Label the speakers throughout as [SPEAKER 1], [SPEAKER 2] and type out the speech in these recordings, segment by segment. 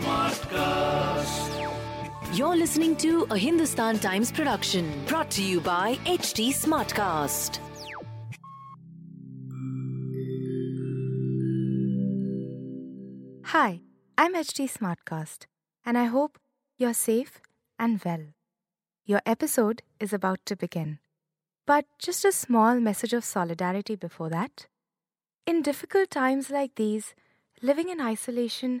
[SPEAKER 1] Smartcast.
[SPEAKER 2] You're listening to a Hindustan Times production brought to you by HT Smartcast.
[SPEAKER 3] Hi, I'm HT Smartcast, and I hope you're safe and well. Your episode is about to begin. But just a small message of solidarity before that. In difficult times like these, living in isolation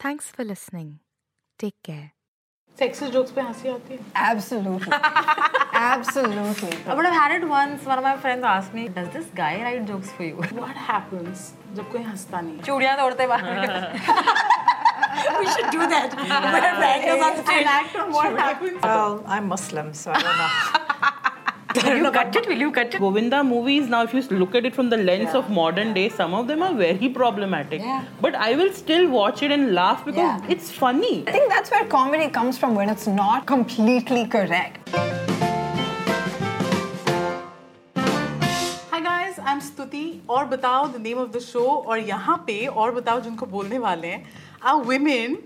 [SPEAKER 3] Thanks for listening. Take care.
[SPEAKER 4] Sexist jokes पे हंसी आती है
[SPEAKER 5] Absolutely. Absolutely.
[SPEAKER 6] But I've had it once. One of my friends asked me, "Does this guy write jokes for you?"
[SPEAKER 4] What happens जब कोई हंसता नहीं है?
[SPEAKER 6] चूड़ियाँ तोड़ते बाहर. We should do that. Wear bangles on
[SPEAKER 4] An
[SPEAKER 6] stage.
[SPEAKER 4] actor, what happens?
[SPEAKER 5] Well, I'm Muslim, so I don't know.
[SPEAKER 6] Will you cut it? Will you cut it?
[SPEAKER 7] Govinda movies now, if you look at it from the lens of modern day, some of them are very problematic.
[SPEAKER 5] Yeah.
[SPEAKER 7] But I will still watch it and laugh because
[SPEAKER 5] Yeah.
[SPEAKER 7] it's funny.
[SPEAKER 5] I think that's where comedy comes from when it's not completely correct.
[SPEAKER 4] Hi guys, I'm Stuti. और बताओ the name of the show और यहाँ पे और बताओ जिनको बोलने वाले हैं are women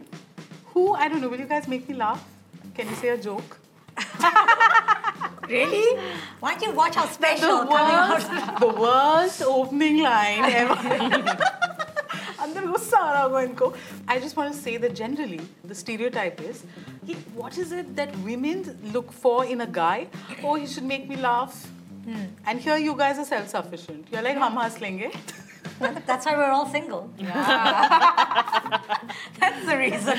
[SPEAKER 4] who I don't know. Will you guys make me laugh? Can you say a joke?
[SPEAKER 6] Really? Why don't you watch our
[SPEAKER 4] The
[SPEAKER 6] special coming out?
[SPEAKER 4] worst, the worst opening line ever. अंदर गुस्सा आ रहा होगा इनको I just want to say that generally the stereotype is कि what is it that women look for in a guy? Oh, he should make me laugh. And here you guys are self-sufficient. You're like हम हंस लेंगे.
[SPEAKER 6] That's why we're all single. That's the reason.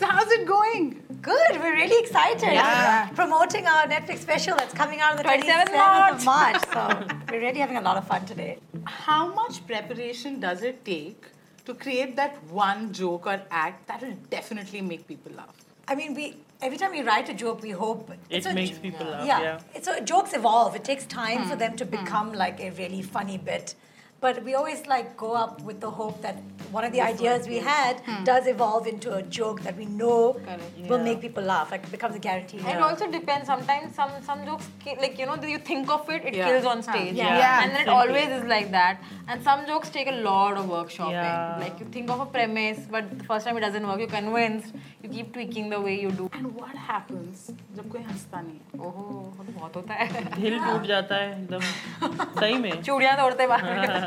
[SPEAKER 4] So how's it going?
[SPEAKER 6] Good. We're really excited.
[SPEAKER 5] Yeah.
[SPEAKER 6] Promoting our Netflix special that's coming out on the
[SPEAKER 8] 27th
[SPEAKER 6] 27th of March. So we're really having a lot of fun today.
[SPEAKER 4] How much preparation does it take to create that one joke or act that will definitely make people laugh?
[SPEAKER 8] I mean, we every time we write a joke, we hope
[SPEAKER 7] It
[SPEAKER 8] a
[SPEAKER 7] makes
[SPEAKER 8] jo-
[SPEAKER 7] people laugh,
[SPEAKER 8] Yeah,
[SPEAKER 7] yeah.
[SPEAKER 8] it's a, jokes evolve. It takes time for hmm. them to hmm. become like a really funny bit But we always like go up with the hope that one of the ideas we had does evolve into a joke that we know will make people laugh. Like it becomes a guarantee.
[SPEAKER 6] It also depends. Sometimes some some jokes ki- like you know you think of it, it
[SPEAKER 4] Yeah.
[SPEAKER 6] kills on stage.
[SPEAKER 7] Yeah.
[SPEAKER 5] Yeah.
[SPEAKER 6] And then it
[SPEAKER 7] Same
[SPEAKER 6] always is like that. And some jokes take a lot of workshopping.
[SPEAKER 7] Yeah.
[SPEAKER 6] Like you think of a premise, but the first time it doesn't work, you're convinced. You keep tweaking the way you do.
[SPEAKER 4] And what happens जब कोई हंसता नहीं है?
[SPEAKER 6] ओह वो तो बहुत होता है
[SPEAKER 7] दिल टूट जाता है एकदम सही में
[SPEAKER 6] चूड़ियाँ तोड़ते बाहर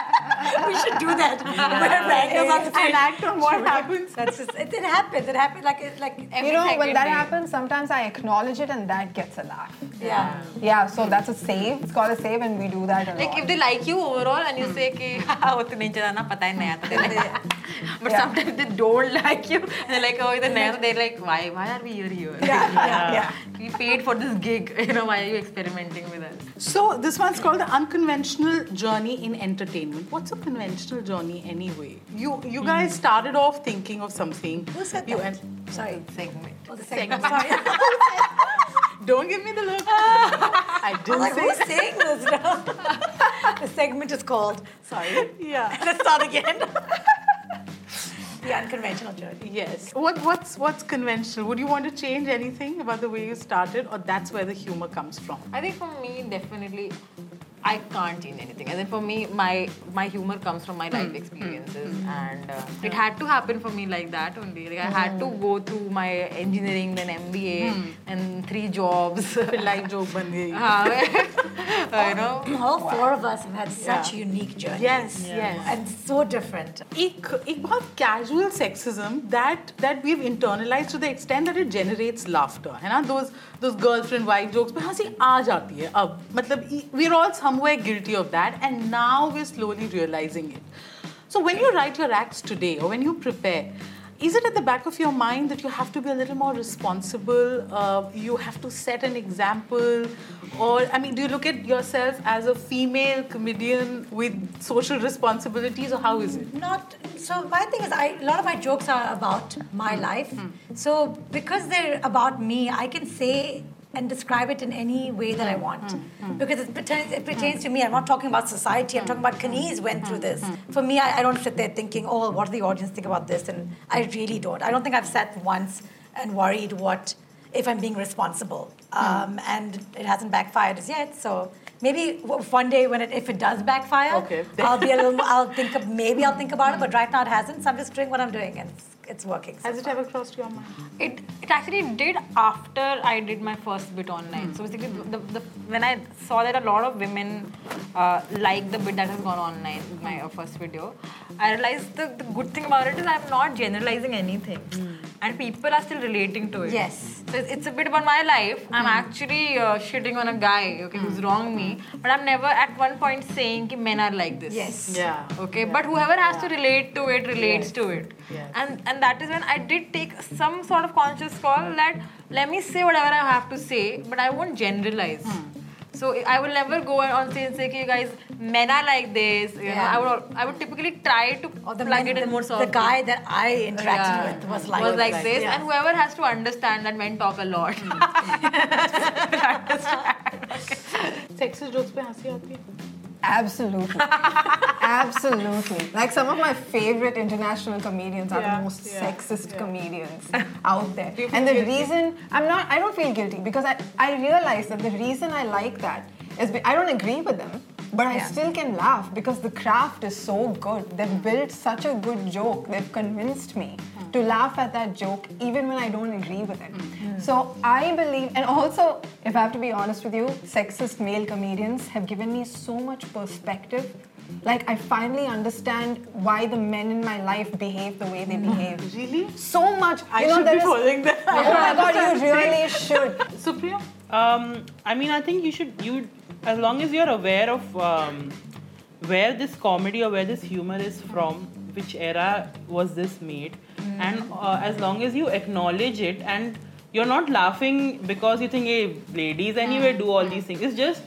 [SPEAKER 8] we should do that. Yeah.
[SPEAKER 4] An
[SPEAKER 8] act
[SPEAKER 4] on what happens.
[SPEAKER 8] That's just, it, it happens. It happens like it, like.
[SPEAKER 5] you know when that happens, sometimes I acknowledge it and that gets a laugh.
[SPEAKER 8] Yeah.
[SPEAKER 5] Yeah. So that's a save. It's called a save, and we do that a like lot.
[SPEAKER 6] Like if they like you overall and you say okay, ah, But
[SPEAKER 5] yeah.
[SPEAKER 6] sometimes they don't like you. And they're like oh the naya they're like why why are we here here?
[SPEAKER 5] Yeah. yeah. yeah.
[SPEAKER 6] We paid for this gig. You know why are you experimenting with us?
[SPEAKER 4] So this one's called the unconventional journey in entertainment. What's a conventional journey anyway? You you guys hmm. started off thinking of something.
[SPEAKER 8] Who said
[SPEAKER 4] you
[SPEAKER 8] that?
[SPEAKER 4] en-
[SPEAKER 8] Sorry.
[SPEAKER 6] segment
[SPEAKER 8] Oh, the segment. Sorry.
[SPEAKER 4] Don't give me the look. Ah.
[SPEAKER 8] I
[SPEAKER 4] didn't
[SPEAKER 8] like,
[SPEAKER 4] say
[SPEAKER 8] who's saying this now? the segment is called. Sorry.
[SPEAKER 4] Yeah.
[SPEAKER 8] Let's start again. the unconventional journey.
[SPEAKER 4] Yes. What what's what's conventional? Would you want to change anything about the way you started, or that's where the humor comes from?
[SPEAKER 6] I think for me definitely I can't change anything. And then for me, my my humor comes from my
[SPEAKER 4] Hmm.
[SPEAKER 6] life experiences, and uh, it had to happen for me like that only. Like I had to go through my engineering, then MBA, and three jobs.
[SPEAKER 4] फिर life joke बन गई.
[SPEAKER 6] हाँ, you know.
[SPEAKER 8] All four of us have had such
[SPEAKER 4] Yeah.
[SPEAKER 8] unique journeys.
[SPEAKER 4] Yes, yes.
[SPEAKER 8] And so different.
[SPEAKER 4] एक एक बहुत casual sexism that that we've internalized to the extent that it generates laughter है ना those those girlfriend wife jokes पे हंसी आ जाती है अब मतलब we're all somewhere guilty of that and now we're slowly realizing it so when you write your acts today or when you prepare is it at the back of your mind that you have to be a little more responsible uh, you have to set an example or i mean do you look at yourself as a female comedian with social responsibilities or how is it
[SPEAKER 8] Not so. My thing is, I a lot of my jokes are about my life. So because they're about me, I can say and describe it in any way that I want mm, mm, mm. because it pertains, it pertains to me. I'm not talking about society. I'm talking about Kaniz went through this. For me, I, I don't sit there thinking, oh, what do the audience think about this? And I really don't. I don't think I've sat once and worried what if I'm being responsible. Um, and it hasn't backfired as yet. So maybe one day when it, if it does backfire,
[SPEAKER 4] Okay.
[SPEAKER 8] I'll be a little. I'll think of maybe I'll think about it, but right now it hasn't. So I'm just doing what I'm doing, and it's, it's working. so
[SPEAKER 4] Has it
[SPEAKER 8] far.
[SPEAKER 4] ever crossed your mind?
[SPEAKER 6] It, it actually did after I did my first bit online. So basically, the, the, when I saw that a lot of women uh, like the bit that has gone online, my uh, first video, I realized the, the good thing about it is I'm not generalizing anything. And people are still relating to it.
[SPEAKER 8] Yes.
[SPEAKER 6] So it's, it's a bit about my life. I'm actually uh, shitting on a guy, okay, who's wronged me. But I'm never at one point saying that men are like this.
[SPEAKER 8] Yes.
[SPEAKER 4] Yeah.
[SPEAKER 6] Okay, but whoever has to relate to it relates
[SPEAKER 4] Yes.
[SPEAKER 6] to it.
[SPEAKER 4] Yes.
[SPEAKER 6] And and that is when I did take some sort of conscious call that let me say whatever I have to say, but I won't generalize.
[SPEAKER 4] Hmm.
[SPEAKER 6] So I will never go on stage and say, "Okay, guys, men are like this." You know,
[SPEAKER 8] Yeah.
[SPEAKER 6] I would I would typically try to
[SPEAKER 8] Or the,
[SPEAKER 6] plug
[SPEAKER 8] men-
[SPEAKER 6] it in
[SPEAKER 8] the,
[SPEAKER 6] more
[SPEAKER 8] the
[SPEAKER 6] softly.
[SPEAKER 8] guy that I interacted
[SPEAKER 6] Yeah.
[SPEAKER 8] with was like
[SPEAKER 6] was like this,
[SPEAKER 8] yeah.
[SPEAKER 6] and whoever has to understand that men talk a lot.
[SPEAKER 4] Sexist jokes पे हंसी आती है?
[SPEAKER 5] Absolutely. Absolutely. Like some of my favorite international comedians are
[SPEAKER 4] Yeah,
[SPEAKER 5] the most
[SPEAKER 4] yeah,
[SPEAKER 5] sexist
[SPEAKER 4] yeah.
[SPEAKER 5] comedians out there. And the
[SPEAKER 4] guilty?
[SPEAKER 5] reason I'm not, I don't feel guilty because I, I realize that the reason I like that is I don't agree with them, but I
[SPEAKER 8] Yeah.
[SPEAKER 5] still can laugh because the craft is so good. They've built such a good joke. They've convinced me to hmm. laugh at that joke even when I don't agree with it. Hmm. Hmm. So I believe, and also, if I have to be honest with you, sexist male comedians have given me so much perspective. Like, I finally understand why the men in my life behave the way they behave.
[SPEAKER 4] Really?
[SPEAKER 5] So much.
[SPEAKER 4] I
[SPEAKER 5] you know,
[SPEAKER 4] should be
[SPEAKER 5] is-
[SPEAKER 4] following that.
[SPEAKER 5] Oh my god, you really should.
[SPEAKER 4] Supriya?
[SPEAKER 7] Um, I mean, I think you should you as long as you're aware of um, where this comedy or where this humor is from, which era was this made, and uh, as long as you acknowledge it and you're not laughing because you think, hey, ladies anyway do all these things. It's just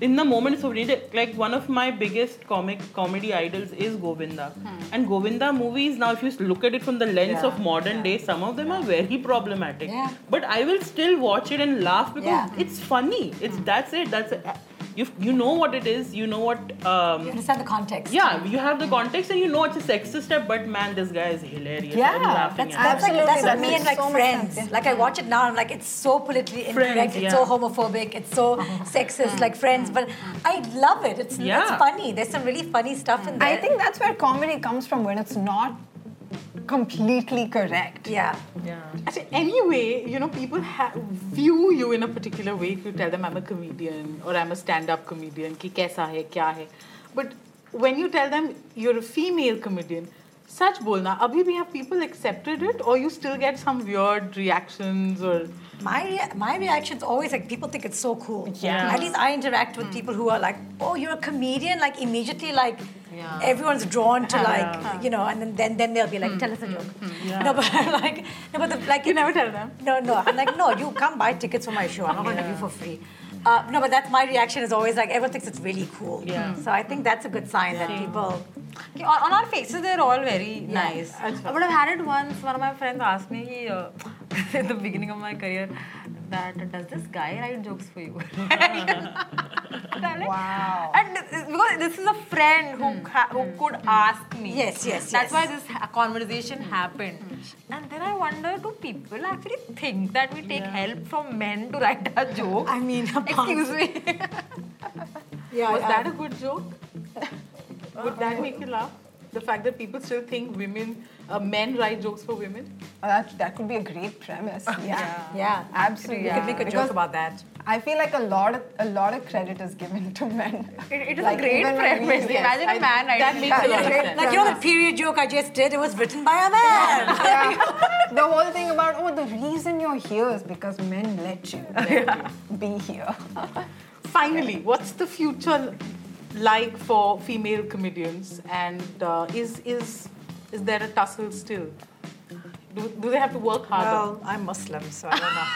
[SPEAKER 7] in the moment it's so really- like one of my biggest comic comedy idols is Govinda. Hmm. And Govinda movies now if you look at it from the lens
[SPEAKER 4] Yeah.
[SPEAKER 7] of modern day, some of them are very problematic.
[SPEAKER 8] Yeah.
[SPEAKER 7] But I will still watch it and laugh because
[SPEAKER 8] Yeah.
[SPEAKER 7] it's funny. It's hmm. that's it. That's it. You you know what it is. You know what. Um,
[SPEAKER 8] You understand the context.
[SPEAKER 7] yeah, you have the context and you know it's a sexist step. But man, this guy is hilarious.
[SPEAKER 5] Yeah,
[SPEAKER 7] I'm
[SPEAKER 8] That's,
[SPEAKER 7] at
[SPEAKER 8] that's, like,
[SPEAKER 5] Absolutely,
[SPEAKER 8] that's what
[SPEAKER 5] that
[SPEAKER 8] me and like
[SPEAKER 5] so
[SPEAKER 8] friends.
[SPEAKER 5] sense, yeah.
[SPEAKER 8] Like I watch it now, I'm like, it's so politically incorrect,
[SPEAKER 7] Friends,
[SPEAKER 8] it's so homophobic, it's so sexist, like friends. But I love it. It's, it's
[SPEAKER 7] Yeah.
[SPEAKER 8] funny. There's some really funny stuff in there.
[SPEAKER 5] I think that's where comedy comes from when it's not completely correct.
[SPEAKER 8] Yeah.
[SPEAKER 7] Yeah.
[SPEAKER 4] Actually, anyway, you know, people ha- view you in a particular way if you tell them I'm a comedian or I'm a stand-up comedian, ki kaisa hai, kya hai. But when you tell them you're a female comedian, such bolna, abhi bhi have people accepted it or you still get some weird reactions or...
[SPEAKER 8] My rea- my reaction's always like people think it's so cool.
[SPEAKER 7] Yeah.
[SPEAKER 8] At least I interact with people who are like, oh, you're a comedian. Like immediately, like
[SPEAKER 6] Yeah.
[SPEAKER 8] everyone's drawn to like
[SPEAKER 7] Yeah.
[SPEAKER 8] you know, and then then, then they'll be like, tell us a joke. No, but like no, but the, like
[SPEAKER 4] You never tell them?
[SPEAKER 8] No, no. I'm like, no, you come buy tickets for my show. I'm not going to give you for free. Uh, no, but that's my reaction is always like everyone thinks it's really cool.
[SPEAKER 7] Yeah.
[SPEAKER 8] So I think that's a good sign that people.
[SPEAKER 6] Okay, on, our faces, they're all very nice.
[SPEAKER 4] Acha.
[SPEAKER 6] But I've had it once. One of my friends asked me uh, at the beginning of my career that uh, does this guy write jokes for you?
[SPEAKER 5] Wow.
[SPEAKER 6] And because this is a friend who hmm. ha- who could hmm. ask me.
[SPEAKER 8] Yes, yes,
[SPEAKER 6] That's
[SPEAKER 8] yes.
[SPEAKER 6] why this conversation happened. Hmm. And then I wonder, do people actually think that we take help from men to write a joke?
[SPEAKER 8] I mean,
[SPEAKER 6] excuse me.
[SPEAKER 8] Yeah,
[SPEAKER 4] Was that a good joke? Would that make you laugh? The fact that people still think women, uh, men write jokes for women?
[SPEAKER 5] Oh, that, that could be a great premise. Yeah.
[SPEAKER 8] Yeah,
[SPEAKER 5] Absolutely.
[SPEAKER 8] You could make a
[SPEAKER 5] Because
[SPEAKER 8] joke about that.
[SPEAKER 5] I feel like a lot of a lot of credit is given to men.
[SPEAKER 6] It, it is
[SPEAKER 5] Like,
[SPEAKER 6] a great
[SPEAKER 5] even when we-
[SPEAKER 6] premise.
[SPEAKER 5] yes,
[SPEAKER 6] Imagine a
[SPEAKER 4] I-
[SPEAKER 6] man
[SPEAKER 4] that
[SPEAKER 6] writing
[SPEAKER 4] makes a lot of
[SPEAKER 5] Yeah.
[SPEAKER 4] sense.
[SPEAKER 8] Like, you know, the period joke I just did, it was written by a man.
[SPEAKER 5] Yeah. the whole thing about oh the reason you're here is because men let you be here.
[SPEAKER 4] Finally, what's the future like for female comedians? And uh, is is is there a tussle still? Do, do they have to work harder?
[SPEAKER 8] Well, I'm Muslim, so I don't know.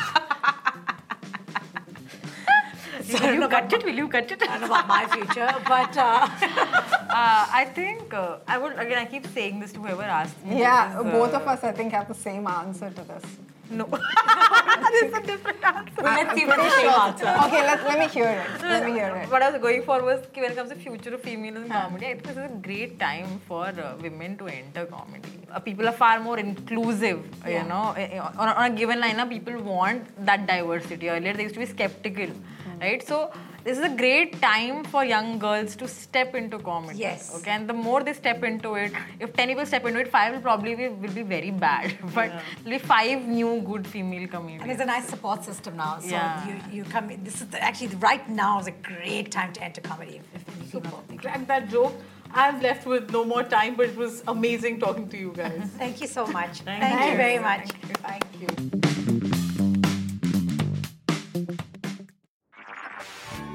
[SPEAKER 6] Will you cut it? Will you cut it?
[SPEAKER 8] I don't know about my future, but uh,
[SPEAKER 6] Uh, I think uh, I would again. I keep saying this to whoever asks me.
[SPEAKER 5] Yeah,
[SPEAKER 6] this is,
[SPEAKER 5] both
[SPEAKER 6] uh,
[SPEAKER 5] of us I think have the same answer to this.
[SPEAKER 6] No, this is a different answer.
[SPEAKER 8] let's see if it's the same answer.
[SPEAKER 5] Okay, let, let me hear it. Let me hear it.
[SPEAKER 6] What I was going for was ki when it comes to future of female in comedy, I think this is a great time for uh, women to enter comedy. Uh, people are far more inclusive, you know. Eh, eh, On a, on a given lineup, people want that diversity. Earlier, they used to be skeptical, right? So this is a great time for young girls to step into comedy.
[SPEAKER 8] Yes.
[SPEAKER 6] Okay, and the more they step into it, if ten people step into it, five will probably be, will be very bad, but there'll be five new good female comedians.
[SPEAKER 8] And there's a nice support system now. So
[SPEAKER 6] Yeah.
[SPEAKER 8] you, you come in. This is the, actually right now is a great time to enter comedy. If, if you female.
[SPEAKER 4] Crack that joke. I'm left with no more time, but it was amazing talking to you guys.
[SPEAKER 8] Thank you so much.
[SPEAKER 4] Thank
[SPEAKER 8] Thank, you
[SPEAKER 4] you.
[SPEAKER 8] very much.
[SPEAKER 4] Thank you. Thank you.